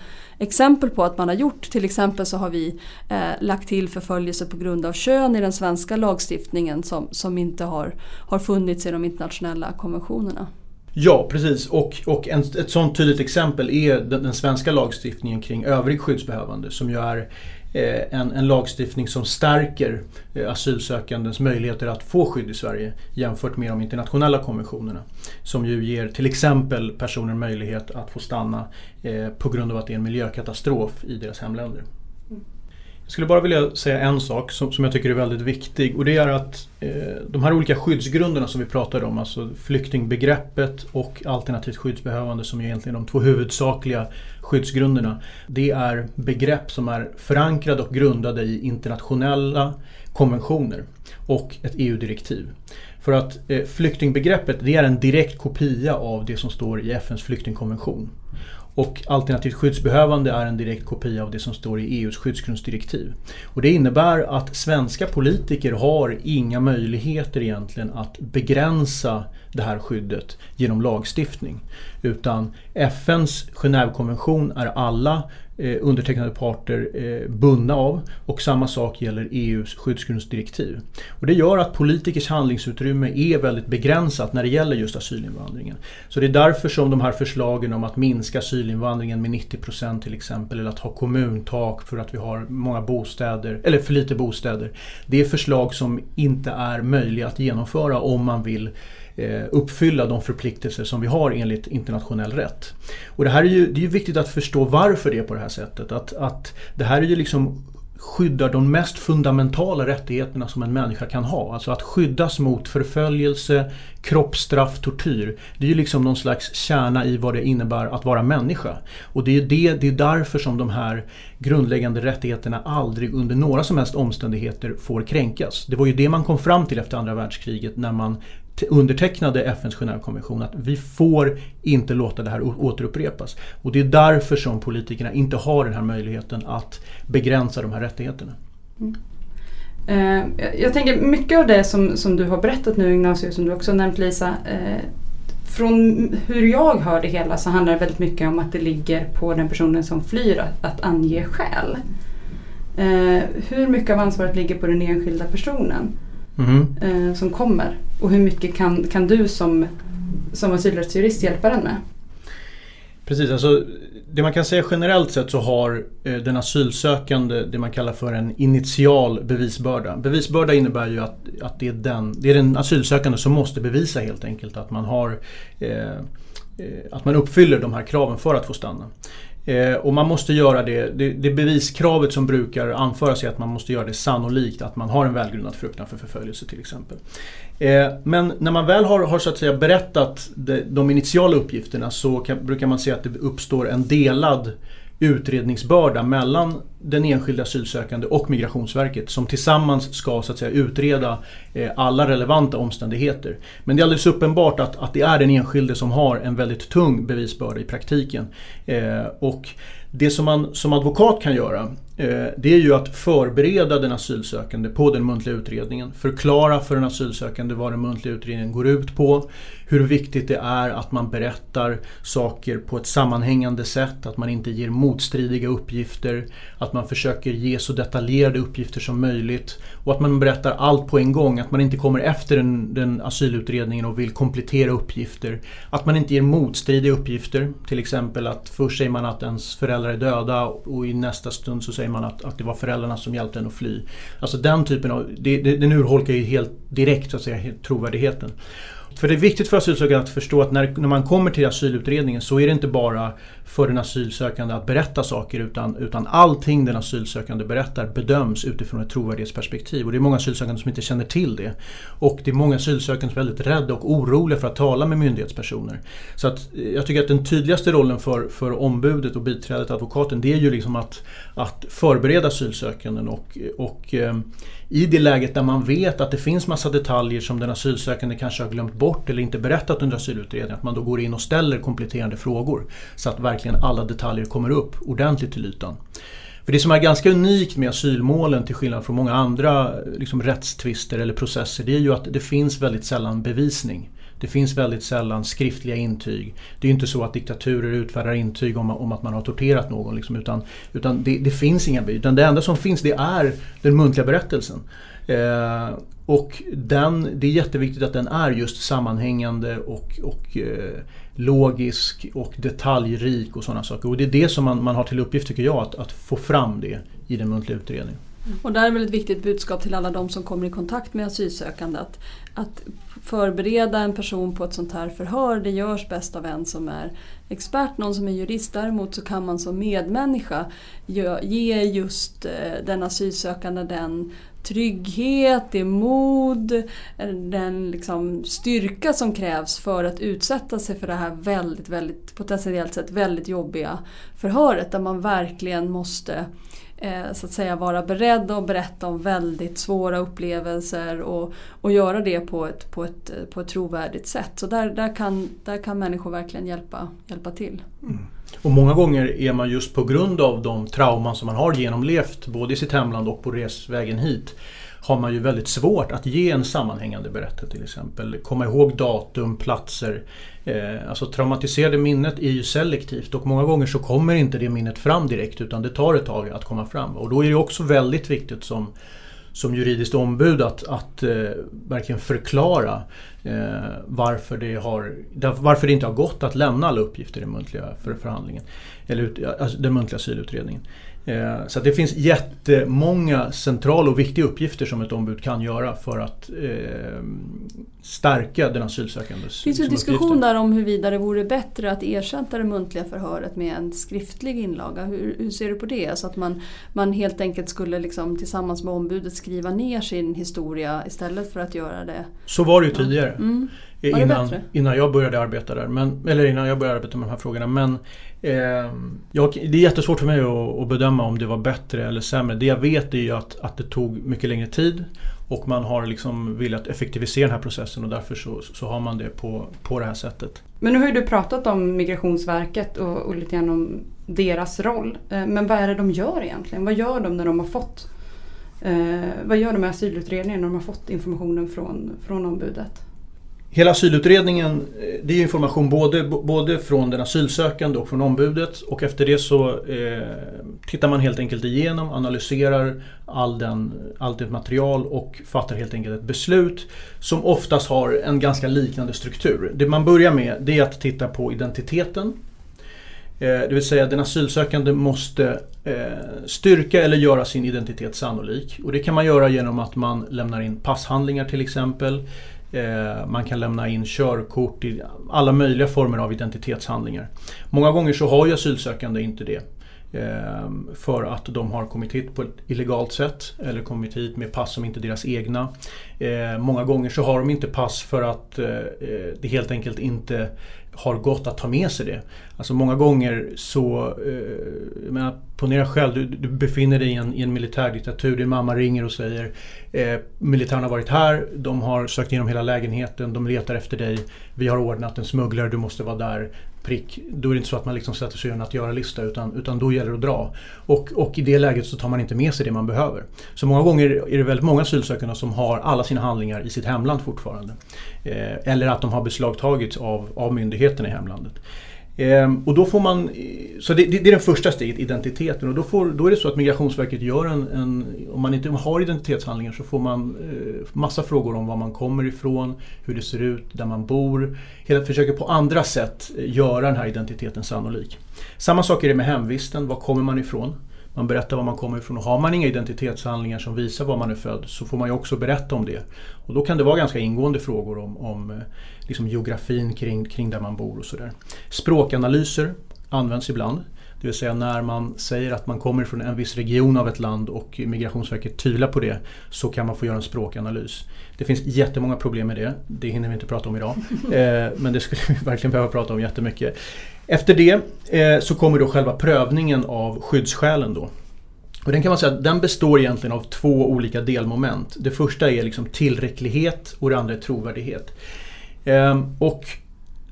exempel på att man har gjort. Till exempel så har vi eh, lagt till förföljelse på grund av kön i den svenska lagstiftningen som, som inte har, har funnits i de internationella konventionerna. Ja, precis. Och, och en, ett sådant tydligt exempel är den, den, svenska lagstiftningen kring övrig skyddsbehövande som ju är Eh, en, en, lagstiftning som stärker asylsökandes asylsökandens möjligheter att få skydd i Sverige jämfört med de internationella konventionerna. Som ju ger till exempel personer möjlighet att få stanna eh, på grund av att det är en miljökatastrof i deras hemländer. Jag skulle bara vilja säga en sak som, som jag tycker är väldigt viktig och det är att eh, de här olika skyddsgrunderna som vi pratade om, alltså flyktingbegreppet och alternativt skyddsbehövande som är egentligen de två huvudsakliga skyddsgrunderna. Det är begrepp som är förankrade och grundade i internationella konventioner och ett EU-direktiv. För att eh, flyktingbegreppet det är en direkt kopia av det som står i FNs flyktingkonvention. Och alternativt skyddsbehövande är en direkt kopia av det som står i EUs skyddsgrundsdirektiv. Och det innebär att svenska politiker har inga möjligheter egentligen att begränsa det här skyddet genom lagstiftning. Utan FNs Genèvekonvention är alla eh, undertecknade parter eh, bundna av och samma sak gäller EUs skyddsgrundsdirektiv. Och det gör att politikers handlingsutrymme är väldigt begränsat när det gäller just asylinvandringen. Så det är därför som de här förslagen om att minska asylinvandringen med 90% till exempel eller att ha kommuntak för att vi har många bostäder, eller för lite bostäder. Det är förslag som inte är möjliga att genomföra om man vill Eh, uppfylla de förpliktelser som vi har enligt internationell rätt. Och det här är ju, det är ju viktigt att förstå varför det är på det här sättet. Att, att det här är ju liksom skyddar de mest fundamentala rättigheterna som en människa kan ha. Alltså att skyddas mot förföljelse, kroppsstraff, tortyr. Det är ju liksom någon slags kärna i vad det innebär att vara människa. Och det är, det, det är därför som de här grundläggande rättigheterna aldrig under några som helst omständigheter får kränkas. Det var ju det man kom fram till efter andra världskriget när man undertecknade FNs Genèvekonvention att vi får inte låta det här återupprepas. Och det är därför som politikerna inte har den här möjligheten att begränsa de här rättigheterna. Mm. Eh, jag tänker mycket av det som, som du har berättat nu Ignacio, som du också nämnt Lisa, eh, från hur jag hör det hela så handlar det väldigt mycket om att det ligger på den personen som flyr att, att ange skäl. Eh, hur mycket av ansvaret ligger på den enskilda personen? Mm. som kommer. Och hur mycket kan, kan du som, som asylrättsjurist hjälpa den med? Precis, alltså det man kan säga generellt sett så har eh, den asylsökande det man kallar för en initial bevisbörda. Bevisbörda innebär ju att, att det, är den, det är den asylsökande som måste bevisa helt enkelt att man har eh, eh att man uppfyller de här kraven för att få stanna. Eh, och man måste göra det, det, det, beviskravet som brukar anföras är att man måste göra det sannolikt att man har en välgrundad fruktan för förföljelse till exempel. Eh, men när man väl har, har så att säga berättat de, de initiala uppgifterna så kan, brukar man se att det uppstår en delad utredningsbörda mellan den enskilda asylsökande och Migrationsverket som tillsammans ska så att säga, utreda eh, alla relevanta omständigheter. Men det är alldeles uppenbart att, att det är den enskilde som har en väldigt tung bevisbörda i praktiken. Eh, och Det som man som advokat kan göra Eh, det är ju att förbereda den asylsökande på den muntliga utredningen. Förklara för den asylsökande vad den muntliga utredningen går ut på. Hur viktigt det är att man berättar saker på ett sammanhängande sätt. Att man inte ger motstridiga uppgifter. Att man försöker ge så detaljerade uppgifter som möjligt. Och att man berättar allt på en gång. Att man inte kommer efter den, den asylutredningen och vill komplettera uppgifter. Att man inte ger motstridiga uppgifter. Till exempel att först säger man att ens föräldrar är döda och i nästa stund så säger man att, att det var föräldrarna som hjälpte en att fly. Alltså den typen av, det, det, den urholkar ju helt direkt så att säga, trovärdigheten. För det är viktigt för asylsökande att förstå att när, när man kommer till asylutredningen så är det inte bara för den asylsökande att berätta saker utan, utan allting den asylsökande berättar bedöms utifrån ett trovärdighetsperspektiv. Och det är många asylsökande som inte känner till det. Och det är många asylsökande som är väldigt rädda och oroliga för att tala med myndighetspersoner. Så att eh, jag tycker att den tydligaste rollen för, för ombudet och biträdet advokaten det är ju liksom att, att förbereda asylsökanden och, och eh, i det läget där man vet att det finns massa detaljer som den asylsökande kanske har glömt bort eller inte berättat under asylutredningen, att man då går in och ställer kompletterande frågor så att verkligen alla detaljer kommer upp ordentligt till ytan. För det som är ganska unikt med asylmålen till skillnad från många andra liksom, rättstvister eller processer det är ju att det finns väldigt sällan bevisning. Det finns väldigt sällan skriftliga intyg. Det är ju inte så att diktaturer utfärdar intyg om, om att man har torterat någon. Liksom, utan utan det, det, finns inga bevis. Utan det enda som finns det är den muntliga berättelsen. Eh, och den, det är jätteviktigt att den är just sammanhängande och, och eh, logisk och detaljrik och sådana saker. Och det är det som man, man har till uppgift tycker jag, att, att få fram det i den muntliga utredningen. Mm. Och där är väl ett viktigt budskap till alla de som kommer i kontakt med asylsökande att, att förbereda en person på ett sånt här förhör det görs bäst av en som är expert, någon som är jurist. Däremot så kan man som medmänniska ge just eh, den asylsökande den trygghet, det är mod, den liksom styrka som krävs för att utsätta sig för det här väldigt, väldigt potentiellt sett väldigt jobbiga förhöret där man verkligen måste eh, så att säga vara beredd att berätta om väldigt svåra upplevelser och, och göra det på ett, på, ett, på ett trovärdigt sätt. Så där, där, kan, där kan människor verkligen hjälpa, hjälpa till. Mm. Och många gånger är man just på grund av de trauman som man har genomlevt både i sitt hemland och på resvägen hit har man ju väldigt svårt att ge en sammanhängande berättelse till exempel. Komma ihåg datum, platser. Eh, alltså traumatiserade minnet är ju selektivt och många gånger så kommer inte det minnet fram direkt utan det tar ett tag att komma fram. Och då är det också väldigt viktigt som som juridiskt ombud att, att eh, verkligen förklara eh, varför, det har, varför det inte har gått att lämna alla uppgifter i den muntliga för förhandlingen. Eller ut, alltså den muntliga asylutredningen. Eh, så det finns jättemånga centrala och viktiga uppgifter som ett ombud kan göra för att eh, stärka den asylsökandes Det finns en diskussion där om huruvida det vore bättre att ersätta det muntliga förhöret med en skriftlig inlaga. Hur, hur ser du på det? Så att man, man helt enkelt skulle liksom tillsammans med ombudet skriva ner sin historia istället för att göra det. Så var det ju tidigare. Mm. Innan, innan jag började arbeta där. Men, eller innan jag började arbeta med de här frågorna. Men Eh, jag, det är jättesvårt för mig att, att, bedöma om det var bättre eller sämre. Det jag vet är ju att, att det tog mycket längre tid och man har liksom velat effektivisera den här processen och därför så, så har man det på, på det här sättet. Men nu har ju du pratat om Migrationsverket och, och lite grann om deras roll. Eh, men vad är det de gör egentligen? Vad gör de när de har fått eh, vad gör de med asylutredningen när de har fått informationen från, från ombudet? Hela asylutredningen, eh, det är information både, både från den asylsökande och från ombudet och efter det så eh, tittar man helt enkelt igenom, analyserar all den, allt det material och fattar helt enkelt ett beslut som oftast har en ganska liknande struktur. Det man börjar med det är att titta på identiteten. Eh, det vill säga den asylsökande måste eh, styrka eller göra sin identitet sannolik. Och det kan man göra genom att man lämnar in passhandlingar till exempel. Eh, man kan lämna in körkort, i alla möjliga former av identitetshandlingar. Många gånger så har ju asylsökande inte det. Ehm, för att de har kommit hit på ett illegalt sätt eller kommit hit med pass som inte är deras egna. Ehm, många gånger så har de inte pass för att eh, eh, det helt enkelt inte har gått att ta med sig det. Alltså många gånger så, eh, menar, ponera själv, du, du befinner dig i en, i en militärdiktatur, din mamma ringer och säger eh, militären har varit här, de har sökt igenom hela lägenheten, de letar efter dig, vi har ordnat en smugglare, du måste vara där, prick. Då är det inte så att man liksom sätter sig och gör en att göra-lista utan, utan då gäller det att dra. Och, och i det läget så tar man inte med sig det man behöver. Så många gånger är det väldigt många asylsökande som har alla sina handlingar i sitt hemland fortfarande. Eh, eller att de har beslagtagits av, av myndigheterna i hemlandet. Ehm, och då får man, så det, det, är det första steget, identiteten. Och då, får, då är det så att Migrationsverket gör en, en, om man inte har identitetshandlingar så får man eh, massa frågor om var man kommer ifrån, hur det ser ut, där man bor. Hela, försöker på andra sätt eh, göra den här identiteten sannolik. Samma sak är det med hemvisten, var kommer man ifrån? Man berättar var man kommer ifrån och har man inga identitetshandlingar som visar var man är född så får man ju också berätta om det. Och då kan det vara ganska ingående frågor om, om eh, liksom geografin kring, kring där man bor och sådär. Språkanalyser används ibland. Det vill säga när man säger att man kommer från en viss region av ett land och Migrationsverket tvivlar på det så kan man få göra en språkanalys. Det finns jättemånga problem med det. Det hinner vi inte prata om idag. Eh, men det skulle vi verkligen behöva prata om jättemycket. Efter det eh, så kommer då själva prövningen av skyddsskälen då. Och den kan man säga den består egentligen av två olika delmoment. Det första är liksom tillräcklighet och det andra är trovärdighet. Eh, och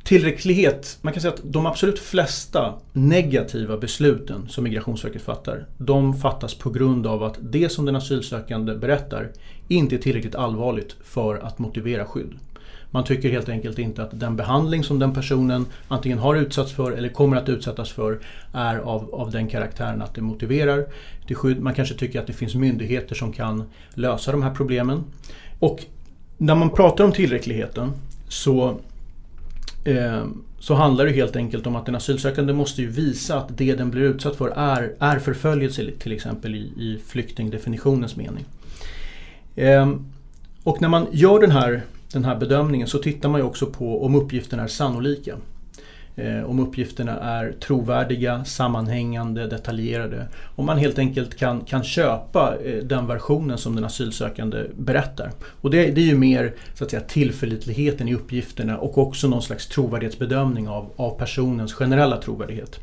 tillräcklighet, man kan säga att de absolut flesta negativa besluten som Migrationsverket fattar, de fattas på grund av att det som den asylsökande berättar inte är tillräckligt allvarligt för att motivera skydd. Man tycker helt enkelt inte att den behandling som den personen antingen har utsatts för eller kommer att utsättas för är av, av den karaktären att det motiverar till skydd. Man kanske tycker att det finns myndigheter som kan lösa de här problemen. Och när man pratar om tillräckligheten så eh, så handlar det helt enkelt om att den asylsökande måste ju visa att det den blir utsatt för är, är förföljelse till exempel i, i flyktingdefinitionens mening. Eh, och när man gör den här den här bedömningen så tittar man ju också på om uppgifterna är sannolika. Eh, om uppgifterna är trovärdiga, sammanhängande, detaljerade. Om man helt enkelt kan, kan köpa eh, den versionen som den asylsökande berättar. Och det, det är ju mer så att säga, tillförlitligheten i uppgifterna och också någon slags trovärdighetsbedömning av, av personens generella trovärdighet.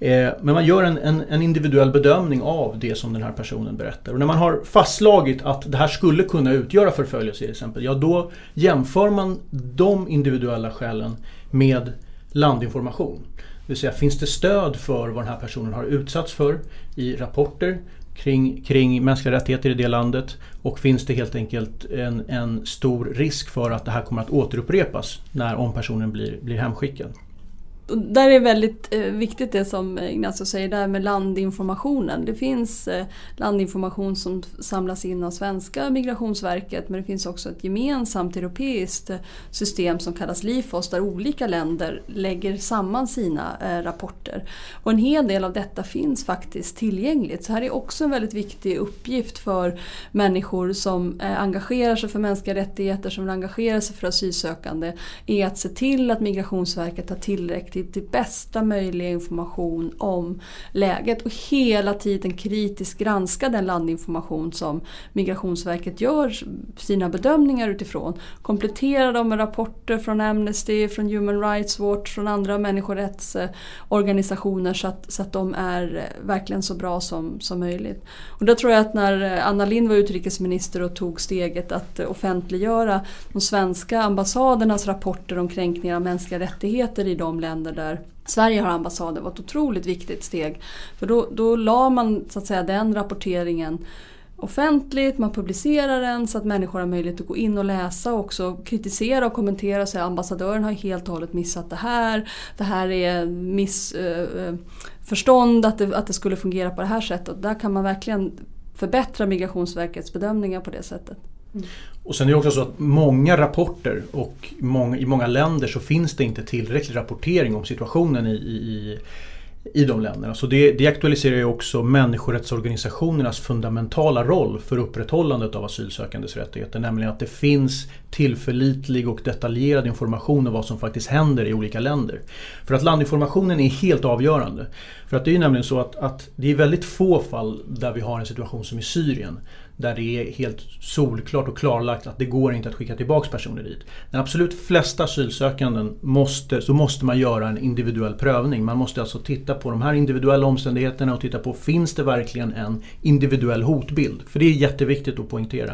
Eh, men man gör en, en, en, individuell bedömning av det som den här personen berättar. Och när man har fastslagit att det här skulle kunna utgöra förföljelse till exempel, ja då jämför man de individuella skälen med landinformation. Det vill säga, finns det stöd för vad den här personen har utsatts för i rapporter kring, kring mänskliga rättigheter i det landet och finns det helt enkelt en, en stor risk för att det här kommer att återupprepas när om personen blir, blir hemskickad där är väldigt eh, viktigt det som Ignacio säger där med landinformationen. Det finns eh, landinformation som samlas in av svenska migrationsverket men det finns också ett gemensamt europeiskt system som kallas LIFOS där olika länder lägger samman sina eh, rapporter. Och en hel del av detta finns faktiskt tillgängligt. Så här är också en väldigt viktig uppgift för människor som engagerar sig för mänskliga rättigheter, som engagerar sig för asylsökande, är att se till att Migrationsverket har tillräckligt till, till bästa möjliga information om läget och hela tiden kritiskt granska den landinformation som Migrationsverket gör sina bedömningar utifrån. Komplettera dem med rapporter från Amnesty, från Human Rights Watch, från andra människorättsorganisationer så att, så att de är eh, verkligen så bra som, som möjligt. Och där tror jag att när eh, Anna Lindh var utrikesminister och tog steget att eh, offentliggöra de svenska ambassadernas rapporter om kränkningar av mänskliga rättigheter i de länder länder där Sverige har ambassader var ett otroligt viktigt steg. För då, då la man så att säga, den rapporteringen offentligt, man publicerar den så att människor har möjlighet att gå in och läsa och också kritisera och kommentera och säga ambassadören har helt och hållet missat det här. Det här är missförstånd, eh, eh, att, det, att det skulle fungera på det här sättet. Där kan man verkligen förbättra Migrationsverkets bedömningar på det sättet. Mm. Och sen är det också så att många rapporter och många, i många länder så finns det inte tillräcklig rapportering om situationen i, i, i de länderna. Så det, det aktualiserar ju också människorättsorganisationernas fundamentala roll för upprätthållandet av asylsökandes rättigheter. Nämligen att det finns tillförlitlig och detaljerad information om vad som faktiskt händer i olika länder. För att landinformationen är helt avgörande. För att det är ju nämligen så att, att det är väldigt få fall där vi har en situation som i Syrien där det är helt solklart och klarlagt att det går inte att skicka tillbaka personer dit. Den absolut flesta asylsökanden måste, så måste man göra en individuell prövning. Man måste alltså titta på de här individuella omständigheterna och titta på finns det verkligen en individuell hotbild? För det är jätteviktigt att poängtera.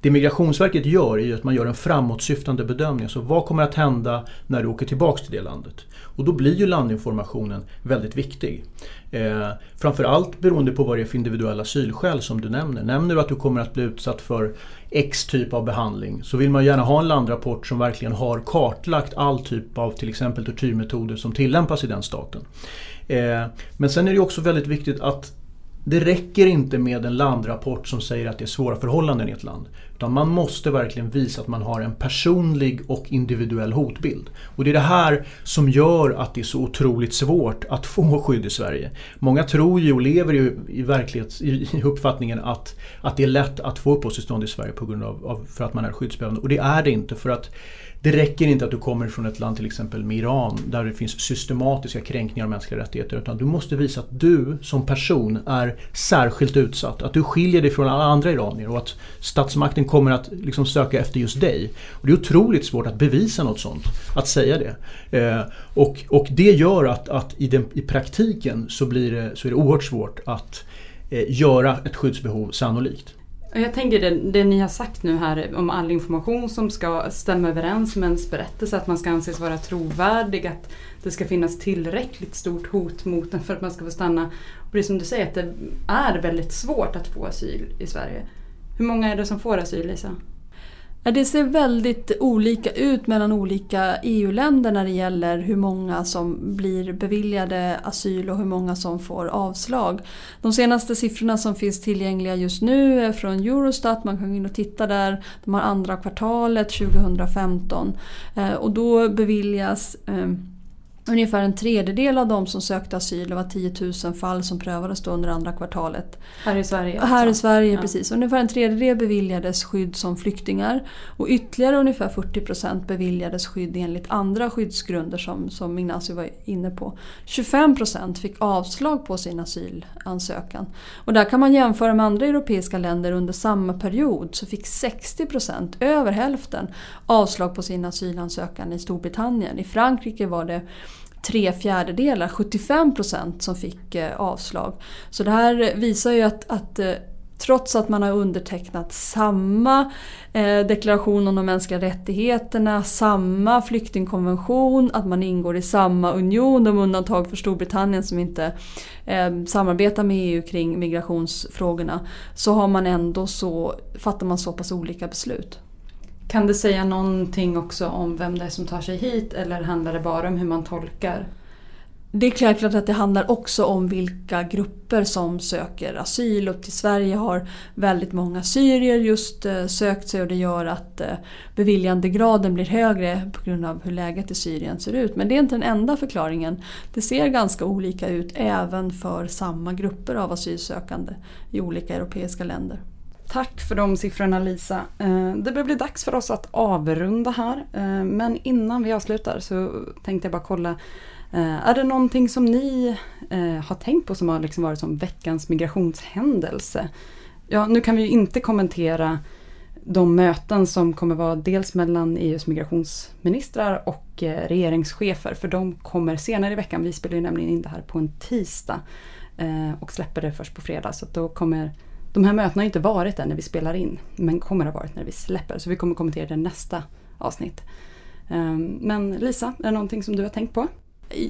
Det Migrationsverket gör är att man gör en framåtsyftande bedömning. Så vad kommer att hända när du åker tillbaks till det landet? Och då blir ju landinformationen väldigt viktig. Eh, framförallt beroende på vad det är för individuella asylskäl som du nämner. Nämner du att du kommer att bli utsatt för X typ av behandling så vill man gärna ha en landrapport som verkligen har kartlagt all typ av till exempel tortyrmetoder som tillämpas i den staten. Eh, men sen är det också väldigt viktigt att det räcker inte med en landrapport som säger att det är svåra förhållanden i ett land. Utan man måste verkligen visa att man har en personlig och individuell hotbild. Och det är det här som gör att det är så otroligt svårt att få skydd i Sverige. Många tror ju och lever ju i, verklighets, i, i uppfattningen att, att det är lätt att få uppehållstillstånd i Sverige på grund av, av, för att man är skyddsbehövande. Och det är det inte. för att det räcker inte att du kommer från ett land till exempel med Iran där det finns systematiska kränkningar av mänskliga rättigheter. Utan du måste visa att du som person är särskilt utsatt. Att du skiljer dig från alla andra iranier och att statsmakten kommer att liksom söka efter just dig. Och det är otroligt svårt att bevisa något sånt. Att säga det. Eh, och, och det gör att, att i, den, i praktiken så, blir det, så är det oerhört svårt att eh, göra ett skyddsbehov sannolikt. Jag tänker det, det ni har sagt nu här om all information som ska stämma överens med ens berättelse, att man ska anses vara trovärdig, att det ska finnas tillräckligt stort hot mot en för att man ska få stanna. Och det är som du säger, att det är väldigt svårt att få asyl i Sverige. Hur många är det som får asyl, Lisa? Det ser väldigt olika ut mellan olika EU-länder när det gäller hur många som blir beviljade asyl och hur många som får avslag. De senaste siffrorna som finns tillgängliga just nu är från Eurostat. Man kan gå in och titta där. De har andra kvartalet 2015. Eh, och då beviljas ehm, Ungefär en tredjedel av de som sökte asyl, det var 10 000 fall som prövades då under andra kvartalet. Här i Sverige? Alltså. Här i Sverige, ja. precis. Ungefär en tredjedel beviljades skydd som flyktingar och ytterligare ungefär 40 procent beviljades skydd enligt andra skyddsgrunder som, som Ignacio var inne på. 25 procent fick avslag på sin asylansökan. Och där kan man jämföra med andra europeiska länder under samma period så fick 60 procent, över hälften, avslag på sin asylansökan i Storbritannien. I Frankrike var det tre fjärdedelar, 75 procent som fick eh, avslag. Så det här visar ju att, att eh, trots att man har undertecknat samma eh, deklaration om de mänskliga rättigheterna, samma flyktingkonvention, att man ingår i samma union, de undantag för Storbritannien som inte samarbetar med EU kring migrationsfrågorna, så har man ändå så, fattar man så pass olika beslut. Kan det säga någonting också om vem det är som tar sig hit eller handlar det bara om hur man tolkar? Det är självklart att det handlar också om vilka grupper som söker asyl och till Sverige har väldigt många syrier just eh, sökt sig och det gör att eh, beviljandegraden blir högre på grund av hur läget i Syrien ser ut. Men det är inte den enda förklaringen. Det ser ganska olika ut även för samma grupper av asylsökande i olika europeiska länder. Tack för de siffrorna Lisa. Eh, det börjar bli dags för oss att avrunda här. Eh, men innan vi avslutar så tänkte jag bara kolla. Eh, är det någonting som ni har tänkt på som har liksom varit som veckans migrationshändelse? Ja, nu kan vi ju inte kommentera de möten som kommer vara dels mellan EUs migrationsministrar och regeringschefer. För de kommer senare i veckan. Vi spelar ju nämligen in det här på en tisdag. Och släpper det först på fredag. Så då kommer de här mötena har inte varit där när vi spelar in, men kommer ha varit när vi släpper. Så vi kommer kommentera det nästa avsnitt. Ehm, men Lisa, är det någonting som du har tänkt på?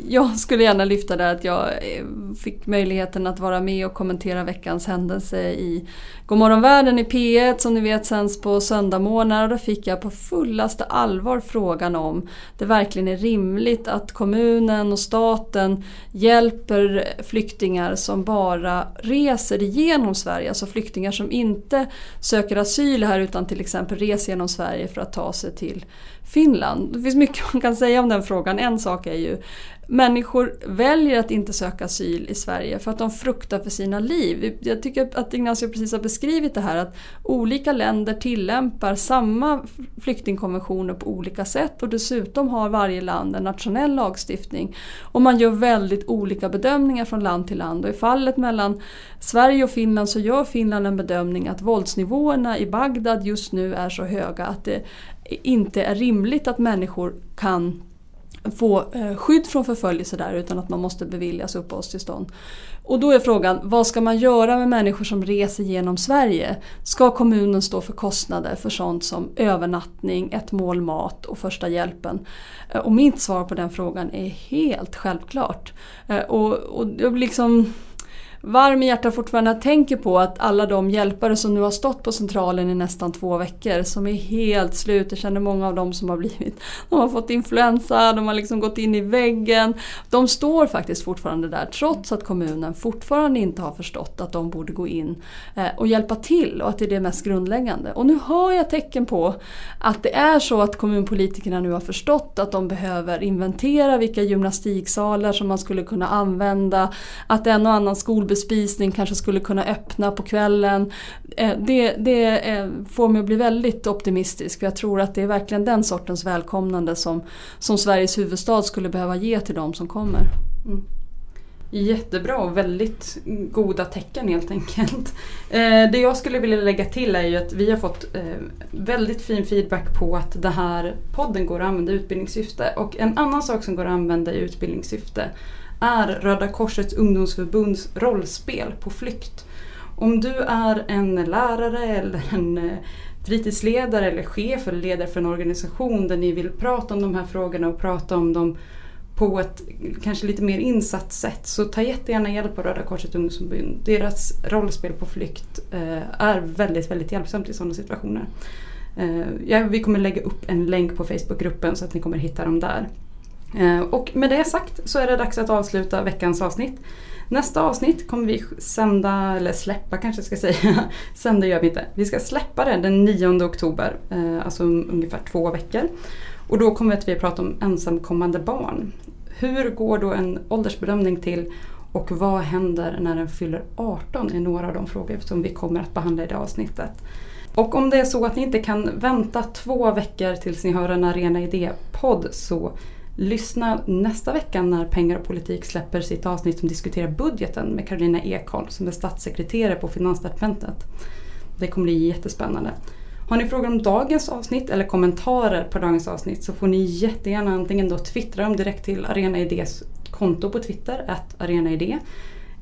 Jag skulle gärna lyfta det att jag eh, fick möjligheten att vara med och kommentera veckans händelse i Godmorgonvärlden i P1 som ni vet sänds på söndagmorgnar och då fick jag på fullaste allvar frågan om det verkligen är rimligt att kommunen och staten hjälper flyktingar som bara reser igenom Sverige, alltså flyktingar som inte söker asyl här utan till exempel reser genom Sverige för att ta sig till Finland. Det finns mycket man kan säga om den frågan. En sak är ju människor väljer att inte söka asyl i Sverige för att de fruktar för sina liv. Jag tycker att Ignacio precis har beskrivit det här att olika länder tillämpar samma flyktingkonventioner på olika sätt och dessutom har varje land en nationell lagstiftning. Och man gör väldigt olika bedömningar från land till land och i fallet mellan Sverige och Finland så gör Finland en bedömning att våldsnivåerna i Bagdad just nu är så höga att det inte är rimligt att människor kan få eh, skydd från förföljelse där utan att man måste beviljas uppehållstillstånd. Och då är frågan, vad ska man göra med människor som reser genom Sverige? Ska kommunen stå för kostnader för sånt som övernattning, ett mål mat och första hjälpen? Eh, och mitt svar på den frågan är helt självklart. Eh, och, och liksom varm i hjärtat fortfarande jag tänker på att alla de hjälpare som nu har stått på centralen i nästan två veckor som är helt slut. Jag känner många av dem som har blivit, de har fått influensa, de har liksom gått in i väggen. De står faktiskt fortfarande där trots att kommunen fortfarande inte har förstått att de borde gå in eh, och hjälpa till och att det är det mest grundläggande. Och nu hör jag tecken på att det är så att kommunpolitikerna nu har förstått att de behöver inventera vilka gymnastiksalar som man skulle kunna använda, att en och annan skolbesök bespisning kanske skulle kunna öppna på kvällen. Eh, det, det eh, får mig att bli väldigt optimistisk för jag tror att det är verkligen den sortens välkomnande som, som Sveriges huvudstad skulle behöva ge till de som kommer. Mm. Jättebra och väldigt goda tecken helt enkelt. Eh, det jag skulle vilja lägga till är ju att vi har fått väldigt fin feedback på att den här podden går att använda i utbildningssyfte. Och en annan sak som går att använda i utbildningssyfte är Röda Korsets ungdomsförbunds rollspel på flykt. Om du är en lärare eller en eh, fritidsledare eller chef eller ledare för en organisation där ni vill prata om de här frågorna och prata om dem på ett kanske lite mer insatt sätt så ta jättegärna hjälp av Röda Korsets ungdomsförbund. Deras rollspel på flykt eh, är väldigt, väldigt hjälpsamt i sådana situationer. Eh, ja, vi kommer lägga upp en länk på Facebookgruppen så att ni kommer hitta dem där. Eh, och med det sagt så är det dags att avsluta veckans avsnitt. Nästa avsnitt kommer vi sända, eller släppa kanske jag ska säga. sända gör vi inte. Vi ska släppa det den 9 oktober, eh, alltså om ungefär två veckor. Och då kommer vi att prata om ensamkommande barn. Hur går då en åldersbedömning till och vad händer när den fyller 18 är några av de frågor som vi kommer att behandla i det avsnittet. Och om det är så att ni inte kan vänta två veckor tills ni hör en Arena Idé-podd så Lyssna nästa vecka när Pengar och politik släpper sitt avsnitt som diskuterar budgeten med Karolina Ekholm som är statssekreterare på Finansdepartementet. Det kommer bli jättespännande. Har ni frågor om dagens avsnitt eller kommentarer på dagens avsnitt så får ni jättegärna antingen då twittra dem direkt till Arena Idés konto på Twitter, att arenaidé.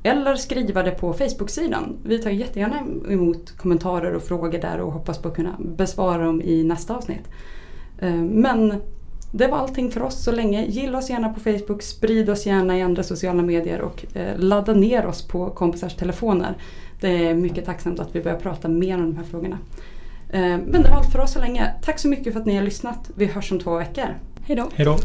Eller skriva det på Facebook-sidan. Vi tar jättegärna emot kommentarer och frågor där och hoppas på att kunna besvara dem i nästa avsnitt. Eh, men det var allting för oss så länge. Gilla oss gärna på Facebook, sprid oss gärna i andra sociala medier och eh, ladda ner oss på kompisars telefoner. Det är mycket tacksamt att vi börjar prata mer om de här frågorna. Eh, men det var allt för oss så länge. Tack så mycket för att ni har lyssnat. Vi hörs om två veckor. Hej då. Hej då.